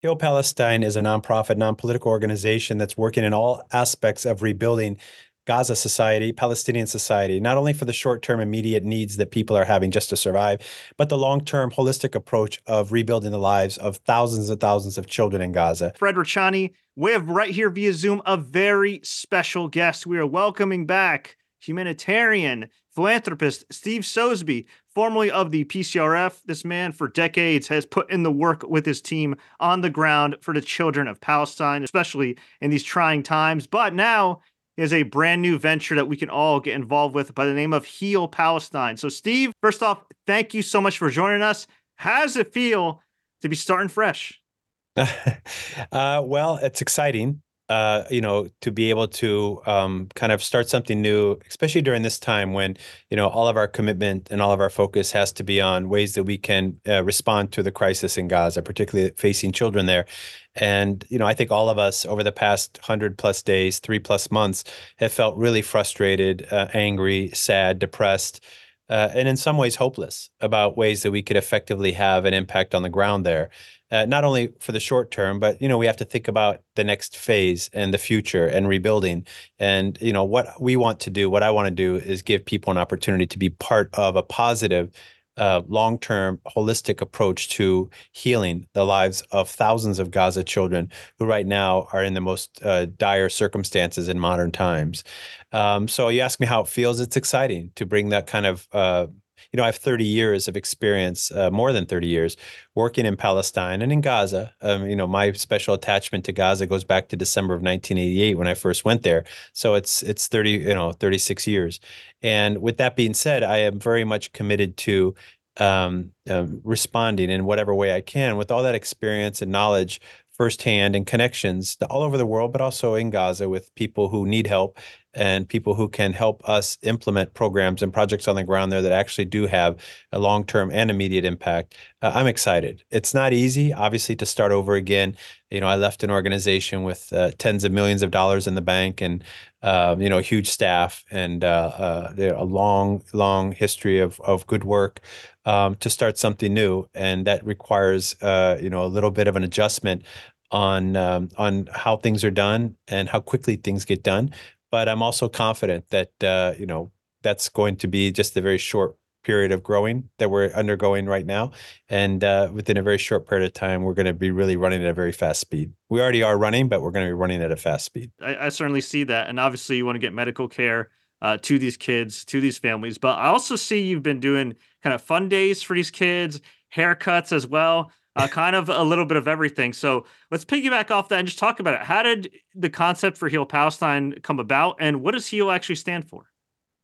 Heal Palestine is a nonprofit, non-political organization that's working in all aspects of rebuilding Gaza society, Palestinian society, not only for the short-term immediate needs that people are having just to survive, but the long-term holistic approach of rebuilding the lives of thousands and thousands of children in Gaza. Fred Richani, we have right here via Zoom a very special guest. We are welcoming back humanitarian philanthropist Steve Sosebee, formerly of the PCRF. This man, for decades, has put in the work with his team on the ground for the children of Palestine, especially in these trying times. But now is a brand new venture that we can all get involved with by the name of Heal Palestine. So, Steve, first off, thank you so much for joining us. How does it feel to be starting fresh? uh, well, it's exciting uh, you know, to be able to um, kind of start something new, especially during this time when, you know, all of our commitment and all of our focus has to be on ways that we can uh, respond to the crisis in Gaza, particularly facing children there. And, you know, I think all of us over the past 100 plus days, three plus months, have felt really frustrated, uh, angry, sad, depressed. Uh, and in some ways hopeless about ways that we could effectively have an impact on the ground there uh, not only for the short term, but you know we have to think about the next phase and the future and rebuilding. And you know what we want to do, what I want to do, is give people an opportunity to be part of a positive, uh, long-term, holistic approach to healing the lives of thousands of Gaza children who right now are in the most uh, dire circumstances in modern times. Um, so you ask me how it feels. It's exciting to bring that kind of uh, you know, I have 30 years of experience, uh, more than 30 years, working in Palestine and in Gaza. Um, you know, my special attachment to Gaza goes back to December of 1988 when I first went there. So it's it's 30, you know, 36 years. And with that being said, I am very much committed to um, um, responding in whatever way I can with all that experience and knowledge firsthand and connections all over the world, but also in Gaza with people who need help and people who can help us implement programs and projects on the ground there that actually do have a long term and immediate impact. Uh, I'm excited. It's not easy, obviously, to start over again. You know, I left an organization with uh, tens of millions of dollars in the bank and uh, you know, huge staff and uh, uh, a long, long history of of good work um, to start something new, and that requires uh, you know a little bit of an adjustment on um, on how things are done and how quickly things get done but I'm also confident that uh, you know that's going to be just a very short period of growing that we're undergoing right now, and uh, within a very short period of time, we're going to be really running at a very fast speed. We already are running, but we're going to be running at a fast speed. I, I certainly see that, and obviously, you want to get medical care. Uh, to these kids, to these families. But I also see you've been doing kind of fun days for these kids, haircuts as well uh, kind of a little bit of everything. So let's piggyback off that and just talk about it. How did the concept for Heal Palestine come about, and what does Heal actually stand for?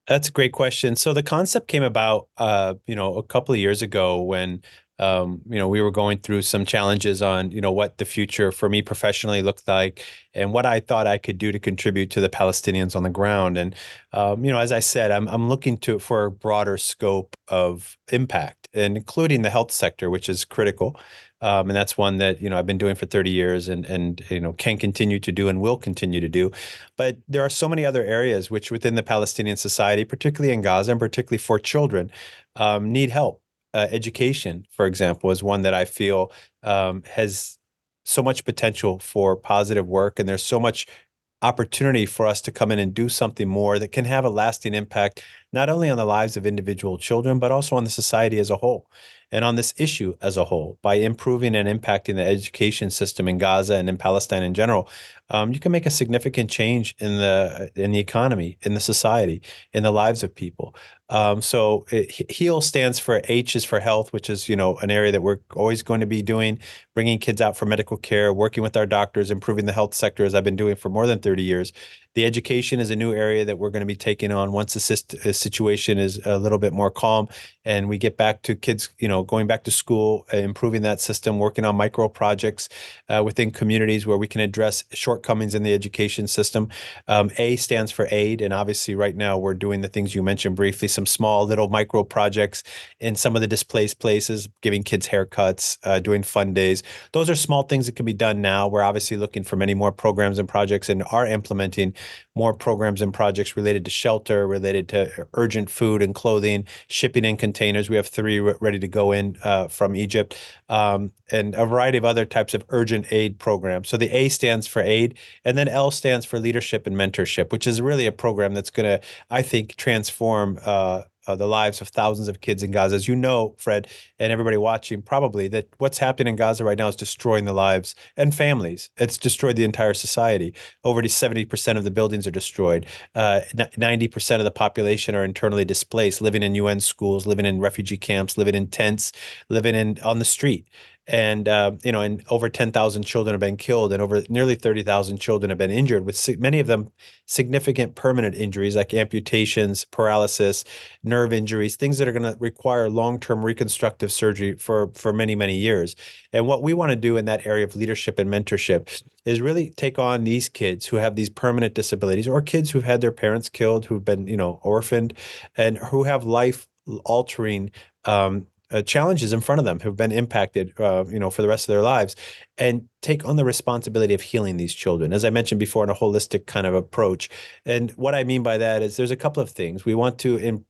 That's a great question. So the concept came about, uh, you know, a couple of years ago when um, you know, we were going through some challenges on, you know, what the future for me professionally looked like and what I thought I could do to contribute to the Palestinians on the ground. And, um, you know, as I said, I'm, I'm looking to for a broader scope of impact and including the health sector, which is critical. Um, and that's one that you know I've been doing for 30 years, and and you know can continue to do and will continue to do. But there are so many other areas which within the Palestinian society, particularly in Gaza and particularly for children, um, need help. Uh, education, for example, is one that I feel um, has so much potential for positive work, and there's so much opportunity for us to come in and do something more that can have a lasting impact not only on the lives of individual children but also on the society as a whole and on this issue as a whole. By improving and impacting the education system in Gaza and in Palestine in general um, you can make a significant change in the in the economy in the society in the lives of people um, so it, heal stands for h is for health which is you know an area that we're always going to be doing bringing kids out for medical care working with our doctors improving the health sector as i've been doing for more than 30 years the education is a new area that we're going to be taking on once the situation is a little bit more calm and we get back to kids, you know, going back to school, uh, improving that system, working on micro projects uh, within communities where we can address shortcomings in the education system. Um, a stands for aid, and obviously, right now we're doing the things you mentioned briefly, some small little micro projects in some of the displaced places, giving kids haircuts, uh, doing fun days. Those are small things that can be done now. We're obviously looking for many more programs and projects and are implementing more programs and projects related to shelter, related to urgent food and clothing, shipping in containers. We have three ready to go in uh, from Egypt, um, and a variety of other types of urgent aid programs. So the A stands for aid, and then L stands for leadership and mentorship, which is really a program that's going to, I think, transform uh, uh, the lives of thousands of kids in Gaza. As you know, Fred, and everybody watching, probably that what's happening in Gaza right now is destroying the lives and families. It's destroyed the entire society. Over 70% of the buildings are destroyed. Uh, 90% of the population are internally displaced, living in UN schools, living in refugee camps, living in tents, living in on the street and uh, you know, and over 10,000 children have been killed, and over nearly 30,000 children have been injured, with many of them significant permanent injuries like amputations, paralysis, nerve injuries, things that are going to require long-term reconstructive surgery for for many many years. And what we want to do in that area of leadership and mentorship is really take on these kids who have these permanent disabilities, or kids who've had their parents killed, who've been you know orphaned, and who have life altering um, uh, challenges in front of them who've been impacted, uh, you know, for the rest of their lives, and take on the responsibility of healing these children, as I mentioned before, in a holistic kind of approach. And what I mean by that is there's a couple of things we want to em-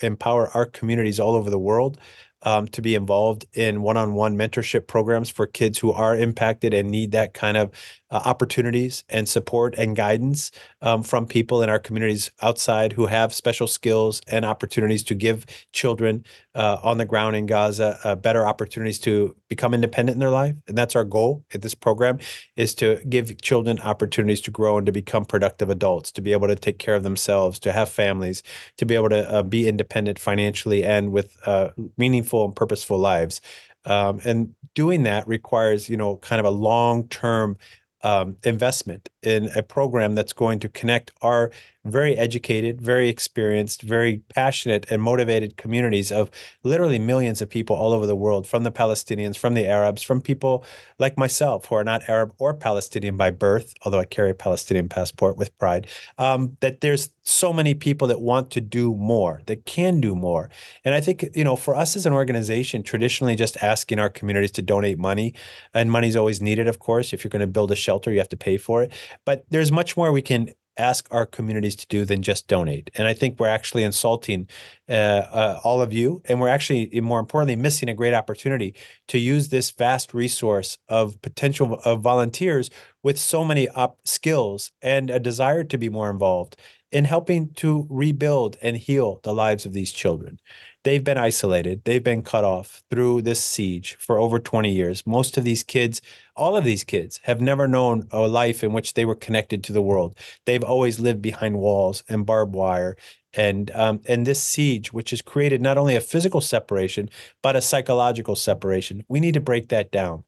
empower our communities all over the world um, to be involved in one-on-one mentorship programs for kids who are impacted and need that kind of uh, opportunities and support and guidance um, from people in our communities outside who have special skills and opportunities to give children uh, on the ground in Gaza uh, better opportunities to become independent in their life. And that's our goal at this program is to give children opportunities to grow and to become productive adults, to be able to take care of themselves, to have families, to be able to uh, be independent financially and with uh, meaningful and purposeful lives. Um, and doing that requires, you know, kind of a long-term um, investment in a program that's going to connect our very educated, very experienced, very passionate and motivated communities of literally millions of people all over the world, from the Palestinians, from the Arabs, from people like myself who are not Arab or Palestinian by birth, although I carry a Palestinian passport with pride, um, that there's so many people that want to do more, that can do more. And I think, you know, for us as an organization, traditionally just asking our communities to donate money, and money's always needed, of course. If you're going to build a shelter, you have to pay for it. But there's much more we can ask our communities to do than just donate. And I think we're actually insulting uh, uh, all of you, and we're actually, more importantly, missing a great opportunity to use this vast resource of potential of volunteers with so many up skills and a desire to be more involved in helping to rebuild and heal the lives of these children. They've been isolated, they've been cut off through this siege for over 20 years. Most of these kids, all of these kids, have never known a life in which they were connected to the world. They've always lived behind walls and barbed wire. And um, and this siege, which has created not only a physical separation but a psychological separation, we need to break that down,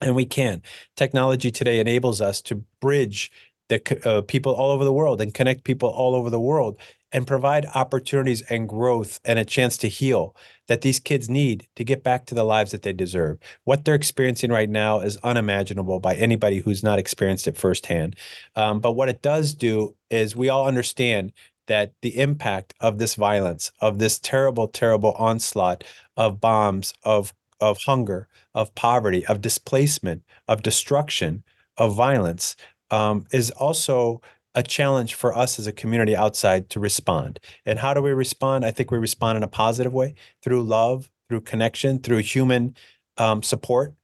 and we can. Technology today enables us to bridge the uh, people all over the world and connect people all over the world and provide opportunities and growth and a chance to heal that these kids need to get back to the lives that they deserve. What they're experiencing right now is unimaginable by anybody who's not experienced it firsthand. Um, but what it does do is we all understand that the impact of this violence, of this terrible, terrible onslaught of bombs, of of hunger, of poverty, of displacement, of destruction, of violence, um, is also a challenge for us as a community outside to respond. And how do we respond? I think we respond in a positive way through love, through connection, through human um, support.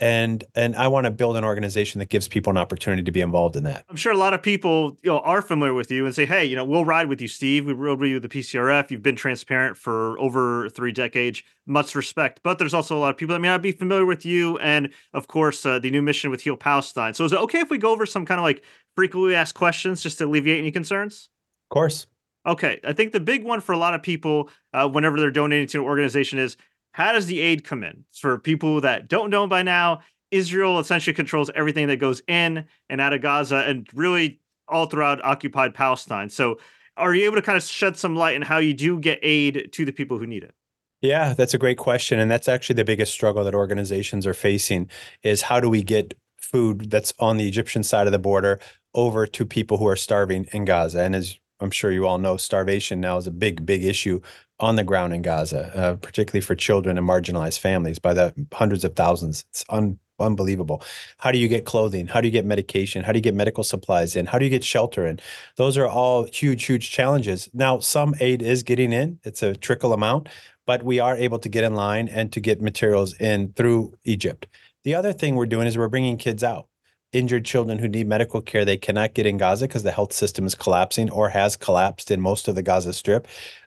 And and I want to build an organization that gives people an opportunity to be involved in that. I'm sure a lot of people you know are familiar with you and say, hey, you know, we'll ride with you, Steve. We rode with you the PCRF. You've been transparent for over three decades. Much respect. But there's also a lot of people that may not be familiar with you, and of course, uh, the new mission with Heal Palestine. So is it okay if we go over some kind of like frequently asked questions just to alleviate any concerns? Of course. Okay. I think the big one for a lot of people, uh, whenever they're donating to an organization, is how does the aid come in? For people that don't know by now, Israel essentially controls everything that goes in and out of Gaza and really all throughout occupied Palestine. So, are you able to kind of shed some light on how you do get aid to the people who need it? Yeah, that's a great question. And that's actually the biggest struggle that organizations are facing is how do we get food that's on the Egyptian side of the border over to people who are starving in Gaza. And as I'm sure you all know, starvation now is a big, big issue on the ground in Gaza, uh, particularly for children and marginalized families by the hundreds of thousands. It's un, unbelievable. How do you get clothing? How do you get medication? How do you get medical supplies in? How do you get shelter in? Those are all huge, huge challenges. Now, some aid is getting in. It's a trickle amount, but we are able to get in line and to get materials in through Egypt. The other thing we're doing is we're bringing kids out injured children who need medical care they cannot get in Gaza because the health system is collapsing or has collapsed in most of the Gaza Strip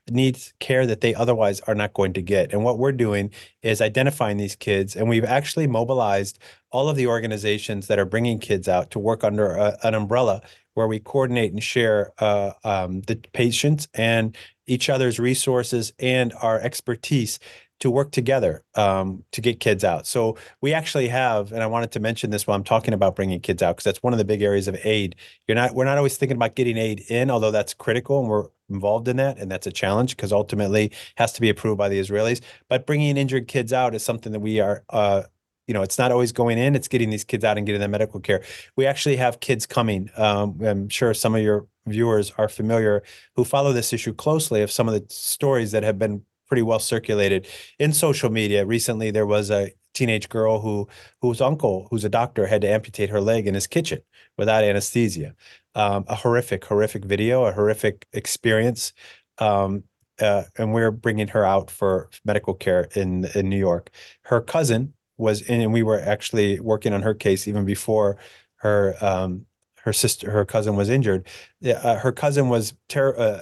needs care that they otherwise are not going to get. And what we're doing is identifying these kids, and we've actually mobilized all of the organizations that are bringing kids out to work under a, an umbrella where we coordinate and share uh, um, the patients and each other's resources and our expertise to work together um, to get kids out. So we actually have, and I wanted to mention this while I'm talking about bringing kids out because that's one of the big areas of aid. You're not, we're not always thinking about getting aid in, although that's critical and we're involved in that, and that's a challenge because ultimately has to be approved by the Israelis. But bringing injured kids out is something that we are. Uh, you know, it's not always going in; it's getting these kids out and getting them medical care. We actually have kids coming. Um, I'm sure some of your viewers are familiar who follow this issue closely of some of the stories that have been pretty well circulated in social media. Recently, there was a teenage girl who whose uncle, who's a doctor, had to amputate her leg in his kitchen without anesthesia. Um, a horrific, horrific video, a horrific experience. Um, uh, and we're bringing her out for medical care in in New York. Her cousin was in, and we were actually working on her case even before her um, her sister, her cousin was injured. Uh, her cousin was ter- uh,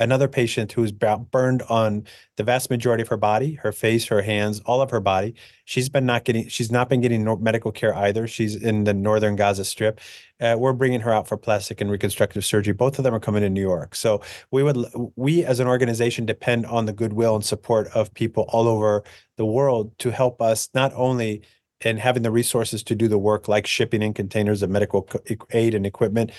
another patient who who's burned on the vast majority of her body, her face, her hands, all of her body. She's been not getting, she's not been getting medical care either. She's in the northern Gaza Strip. Uh, we're bringing her out for plastic and reconstructive surgery. Both of them are coming to New York. So we would, we as an organization depend on the goodwill and support of people all over the world to help us not only in having the resources to do the work like shipping in containers of medical aid and equipment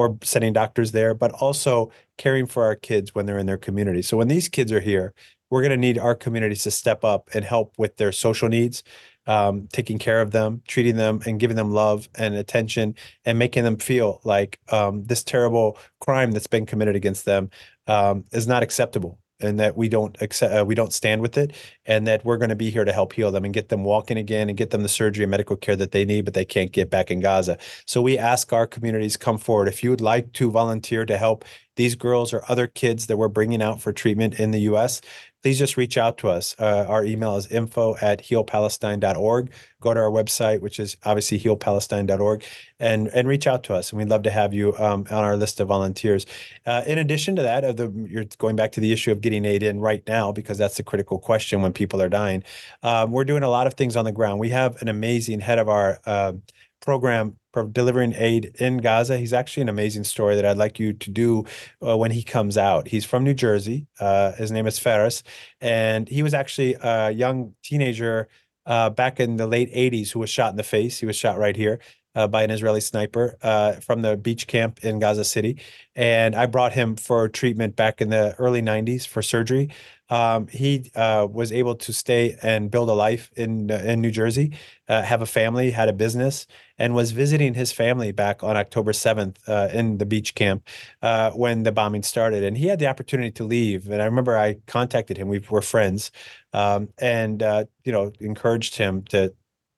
or sending doctors there, but also caring for our kids when they're in their community. So when these kids are here, we're going to need our communities to step up and help with their social needs, um, taking care of them, treating them, and giving them love and attention, and making them feel like um, this terrible crime that's been committed against them um, is not acceptable and that we don't accept uh, we don't stand with it and that we're going to be here to help heal them and get them walking again and get them the surgery and medical care that they need but they can't get back in Gaza. So we ask our communities come forward if you would like to volunteer to help these girls or other kids that we're bringing out for treatment in the US please just reach out to us. Uh, our email is info at healpalestine.org. Go to our website, which is obviously healpalestine.org, and and reach out to us. And we'd love to have you um, on our list of volunteers. Uh, in addition to that, of the you're going back to the issue of getting aid in right now because that's the critical question when people are dying. Um, we're doing a lot of things on the ground. We have an amazing head of our uh, program delivering aid in Gaza. He's actually an amazing story that I'd like you to do uh, when he comes out. He's from New Jersey. Uh, his name is Fares, and he was actually a young teenager uh, back in the late 80s who was shot in the face. He was shot right here. Uh, by an Israeli sniper uh, from the beach camp in Gaza City. And I brought him for treatment back in the early 90s for surgery um, he uh, was able to stay and build a life in in New Jersey, uh, have a family, had a business, and was visiting his family back on October seventh uh, in the beach camp uh, when the bombing started. And he had the opportunity to leave. And I remember I contacted him. We were friends, um, and uh, you know encouraged him to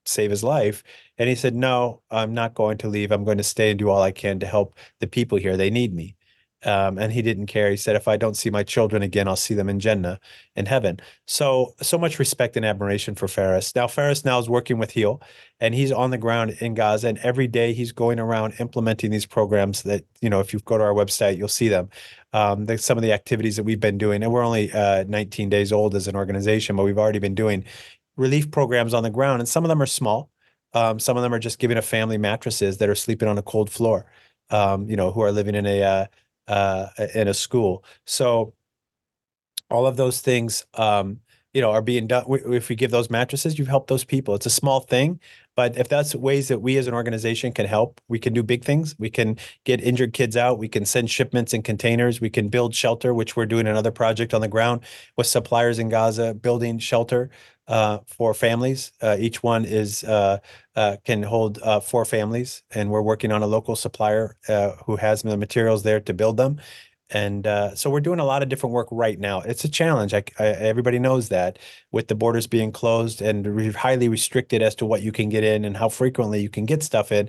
save his life. And he said, "No, I'm not going to leave. I'm going to stay and do all I can to help the people here. They need me." Um, and he didn't care. He said, if I don't see my children again, I'll see them in Jannah, in heaven. So, so much respect and admiration for Fares. Now, Fares now is working with Heal, and he's on the ground in Gaza. And every day he's going around implementing these programs that, you know, if you go to our website, you'll see them. Um, some of the activities that we've been doing. And we're only uh, 19 days old as an organization, but we've already been doing relief programs on the ground. And some of them are small. Um, some of them are just giving a family mattresses that are sleeping on a cold floor, um, you know, who are living in a, uh, uh, in a school. So all of those things, um, you know, are being done. If we give those mattresses, you've helped those people. It's a small thing, but if that's ways that we as an organization can help, we can do big things. We can get injured kids out. We can send shipments in containers. We can build shelter, which we're doing another project on the ground with suppliers in Gaza, building shelter uh, for families. Uh, each one is uh, uh can hold uh, four families, and we're working on a local supplier uh, who has the materials there to build them. And uh, so we're doing a lot of different work right now. It's a challenge. I, I, everybody knows that with the borders being closed and re- highly restricted as to what you can get in and how frequently you can get stuff in.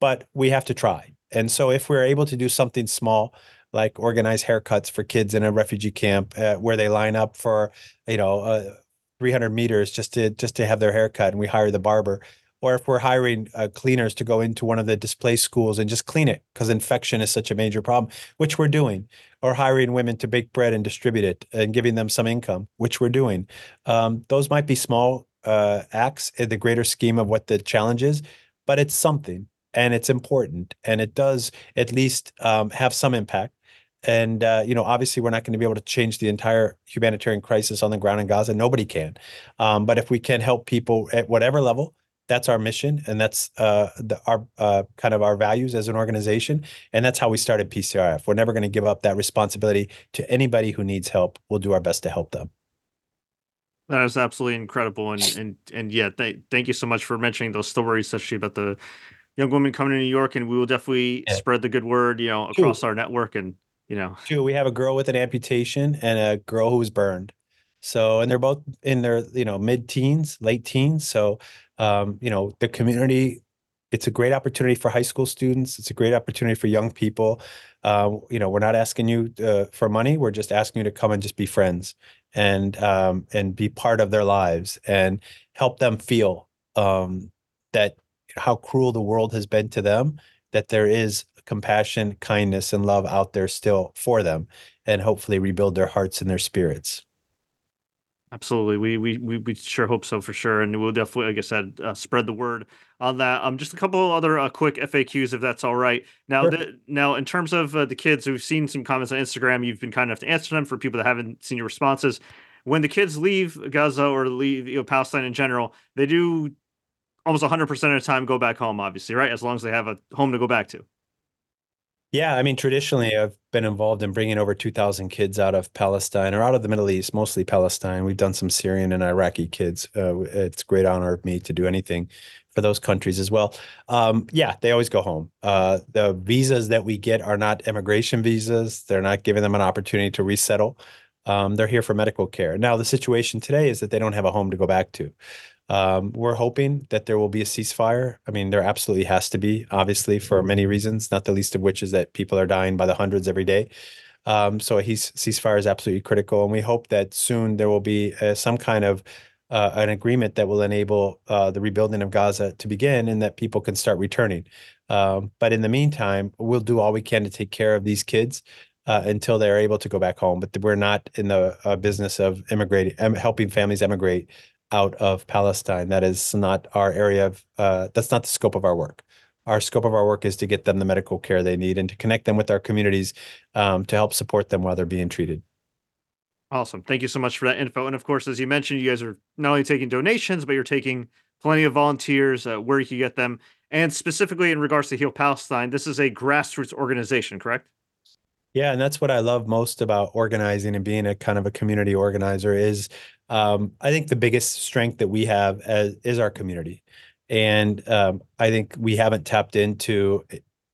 But we have to try. And so if we're able to do something small, like organize haircuts for kids in a refugee camp uh, where they line up for, you know, uh, 300 meters just to just to have their hair cut and we hire the barber or if we're hiring uh, cleaners to go into one of the displaced schools and just clean it because infection is such a major problem, which we're doing, or hiring women to bake bread and distribute it and giving them some income, which we're doing. Um, those might be small uh, acts in the greater scheme of what the challenge is, but it's something and it's important and it does at least um, have some impact. And uh, you know, obviously, we're not going to be able to change the entire humanitarian crisis on the ground in Gaza. Nobody can. Um, but if we can help people at whatever level, that's our mission and that's uh, the, our uh, kind of our values as an organization and that's how we started pcrf we're never going to give up that responsibility to anybody who needs help we'll do our best to help them that is absolutely incredible and and and yeah th- thank you so much for mentioning those stories especially about the young women coming to new york and we will definitely yeah. spread the good word you know across True. our network and you know True. we have a girl with an amputation and a girl who was burned so and they're both in their you know mid teens late teens so um, you know, the community, it's a great opportunity for high school students. It's a great opportunity for young people. Uh, you know, we're not asking you uh, for money. We're just asking you to come and just be friends and um, and be part of their lives and help them feel um, that how cruel the world has been to them. That there is compassion, kindness, and love out there still for them, and hopefully rebuild their hearts and their spirits. Absolutely, we we we, we sure hope so for sure, and we'll definitely, like I said, uh, spread the word on that. Um, just a couple other uh, quick FAQs, if that's all right. Now, sure. now in terms of uh, the kids, we've seen some comments on Instagram. You've been kind enough to answer them for people that haven't seen your responses. When the kids leave Gaza or leave you know, Palestine in general, they do almost 100% of the time go back home, obviously, right? As long as they have a home to go back to. Yeah, I mean, traditionally, I've been involved in bringing over 2,000 kids out of Palestine or out of the Middle East, mostly Palestine. We've done some Syrian and Iraqi kids. Uh, it's great honor of me to do anything for those countries as well. Um, yeah, they always go home. Uh, the visas that we get are not immigration visas. They're not giving them an opportunity to resettle. Um, they're here for medical care. Now, the situation today is that they don't have a home to go back to. Um, we're hoping that there will be a ceasefire. I mean, there absolutely has to be, obviously, for many reasons, not the least of which is that people are dying by the hundreds every day. Um, so a ceasefire is absolutely critical, and we hope that soon there will be uh, some kind of uh, an agreement that will enable uh, the rebuilding of Gaza to begin, and that people can start returning. Um, but in the meantime, we'll do all we can to take care of these kids uh, until they're able to go back home. But we're not in the uh, business of immigrating, helping families emigrate out of Palestine. That is not our area of, uh, that's not the scope of our work. Our scope of our work is to get them the medical care they need and to connect them with our communities um, to help support them while they're being treated. Awesome. Thank you so much for that info. And of course, as you mentioned, you guys are not only taking donations, but you're taking plenty of volunteers uh, where you can get them. And specifically in regards to Heal Palestine, this is a grassroots organization, correct? Yeah, and that's what I love most about organizing and being a kind of a community organizer is um, I think the biggest strength that we have as, is our community. And um, I think we haven't tapped into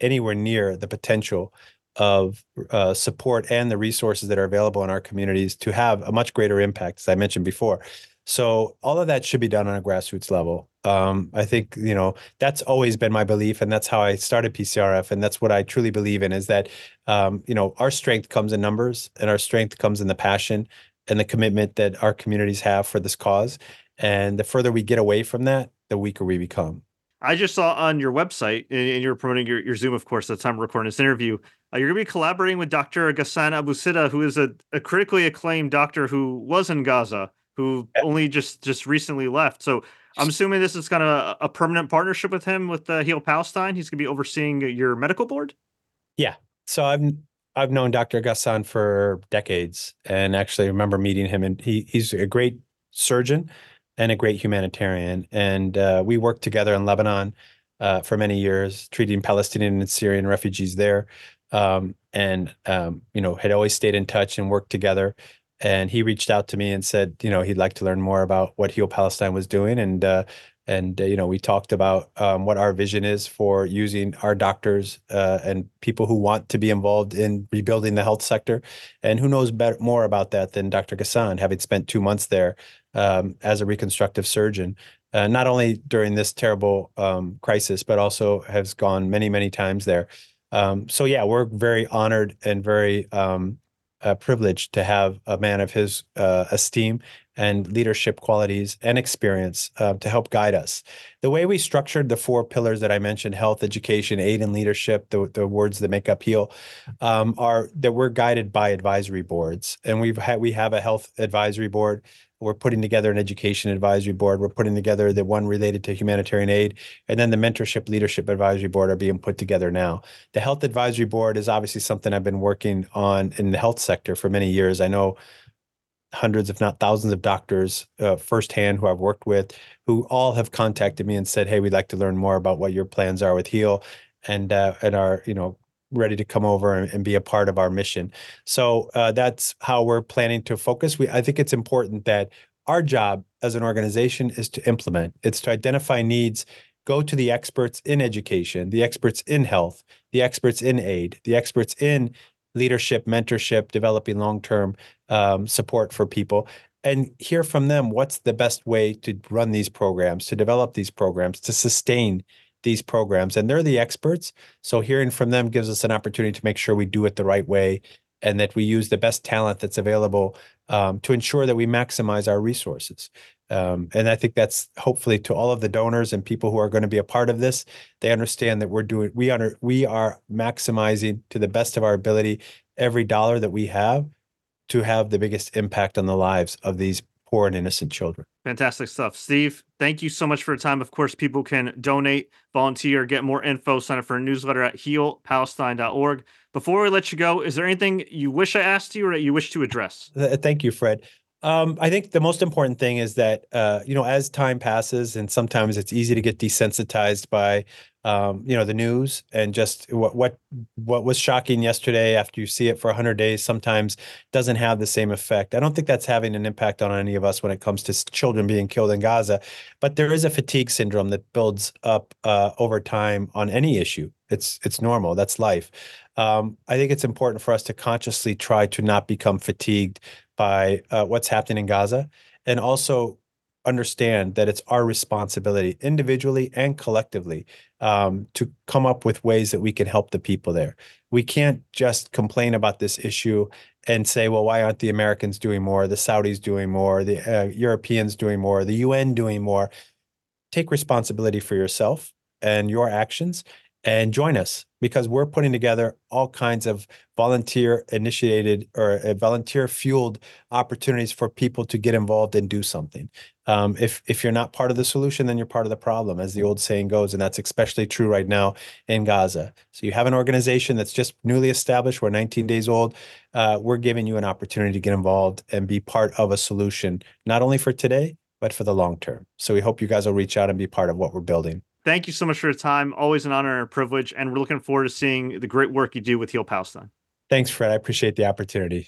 anywhere near the potential of uh, support and the resources that are available in our communities to have a much greater impact, as I mentioned before. So all of that should be done on a grassroots level. Um, I think you know that's always been my belief, and that's how I started PCRF, and that's what I truly believe in. Is that um, you know our strength comes in numbers, and our strength comes in the passion and the commitment that our communities have for this cause. And the further we get away from that, the weaker we become. I just saw on your website, and you're promoting your, your Zoom, of course, at the time of recording this interview. Uh, you're going to be collaborating with Dr. Ghassan Abu Sittah, who is a, a, critically acclaimed doctor who was in Gaza, who only just just recently left. So I'm assuming this is kind of a, a permanent partnership with him with uh, Heal Palestine. He's going to be overseeing your medical board. Yeah. So I'm I've known Dr. Ghassan for decades and actually remember meeting him and he he's a great surgeon and a great humanitarian. And uh, we worked together in Lebanon uh, for many years, treating Palestinian and Syrian refugees there. Um, and, um, you know, had always stayed in touch and worked together. And he reached out to me and said, you know, he'd like to learn more about what Heal Palestine was doing. And, uh, And, uh, you know, we talked about um, what our vision is for using our doctors uh, and people who want to be involved in rebuilding the health sector. And who knows better, more about that than Dr. Ghassan, having spent two months there um, as a reconstructive surgeon, uh, not only during this terrible um, crisis, but also has gone many, many times there. Um, so, yeah, we're very honored and very um, uh, privileged to have a man of his uh, esteem and leadership qualities and experience uh, to help guide us. The way we structured the four pillars that I mentioned health, education, aid, and leadership, the, the words that make up HEAL, um, are that we're guided by advisory boards. And we've we have a health advisory board. We're putting together an education advisory board. We're putting together the one related to humanitarian aid. And then the mentorship leadership advisory board are being put together now. The health advisory board is obviously something I've been working on in the health sector for many years. I know hundreds, if not thousands, of doctors uh, firsthand who I've worked with, who all have contacted me and said, "Hey, we'd like to learn more about what your plans are with Heal," and uh, and are you know ready to come over and, and be a part of our mission. So uh, that's how we're planning to focus. We I think it's important that our job as an organization is to implement. It's to identify needs. Go to the experts in education, the experts in health, the experts in aid, the experts in leadership, mentorship, developing long term um, support for people, and hear from them what's the best way to run these programs, to develop these programs, to sustain these programs. And they're the experts. So hearing from them gives us an opportunity to make sure we do it the right way and that we use the best talent that's available um, to ensure that we maximize our resources. Um, and I think that's hopefully to all of the donors and people who are going to be a part of this. They understand that we're doing we under we are maximizing to the best of our ability every dollar that we have to have the biggest impact on the lives of these poor and innocent children. Fantastic stuff. Steve, thank you so much for your time. Of course, people can donate, volunteer, get more info, sign up for a newsletter at healpalestine.org. Before we let you go, is there anything you wish I asked you or that you wish to address? Thank you, Fred. Um, I think the most important thing is that uh, you know, as time passes, and sometimes it's easy to get desensitized by um, you know the news and just what what what was shocking yesterday. After you see it for hundred days, sometimes doesn't have the same effect. I don't think that's having an impact on any of us when it comes to children being killed in Gaza. But there is a fatigue syndrome that builds up uh, over time on any issue. It's it's normal. That's life. Um, I think it's important for us to consciously try to not become fatigued by uh, what's happening in Gaza, and also understand that it's our responsibility, individually and collectively, um, to come up with ways that we can help the people there. We can't just complain about this issue and say, well, why aren't the Americans doing more, the Saudis doing more, the uh, Europeans doing more, the UN doing more? Take responsibility for yourself and your actions and join us because we're putting together all kinds of volunteer initiated or uh, volunteer fueled opportunities for people to get involved and do something. Um, if if you're not part of the solution, then you're part of the problem, as the old saying goes, and that's especially true right now in Gaza. So you have an organization that's just newly established, we're 19 days old. Uh, we're giving you an opportunity to get involved and be part of a solution, not only for today, but for the long term. So we hope you guys will reach out and be part of what we're building thank you so much for your time. Always an honor and a privilege. And we're looking forward to seeing the great work you do with Heal Palestine. Thanks, Fred. I appreciate the opportunity.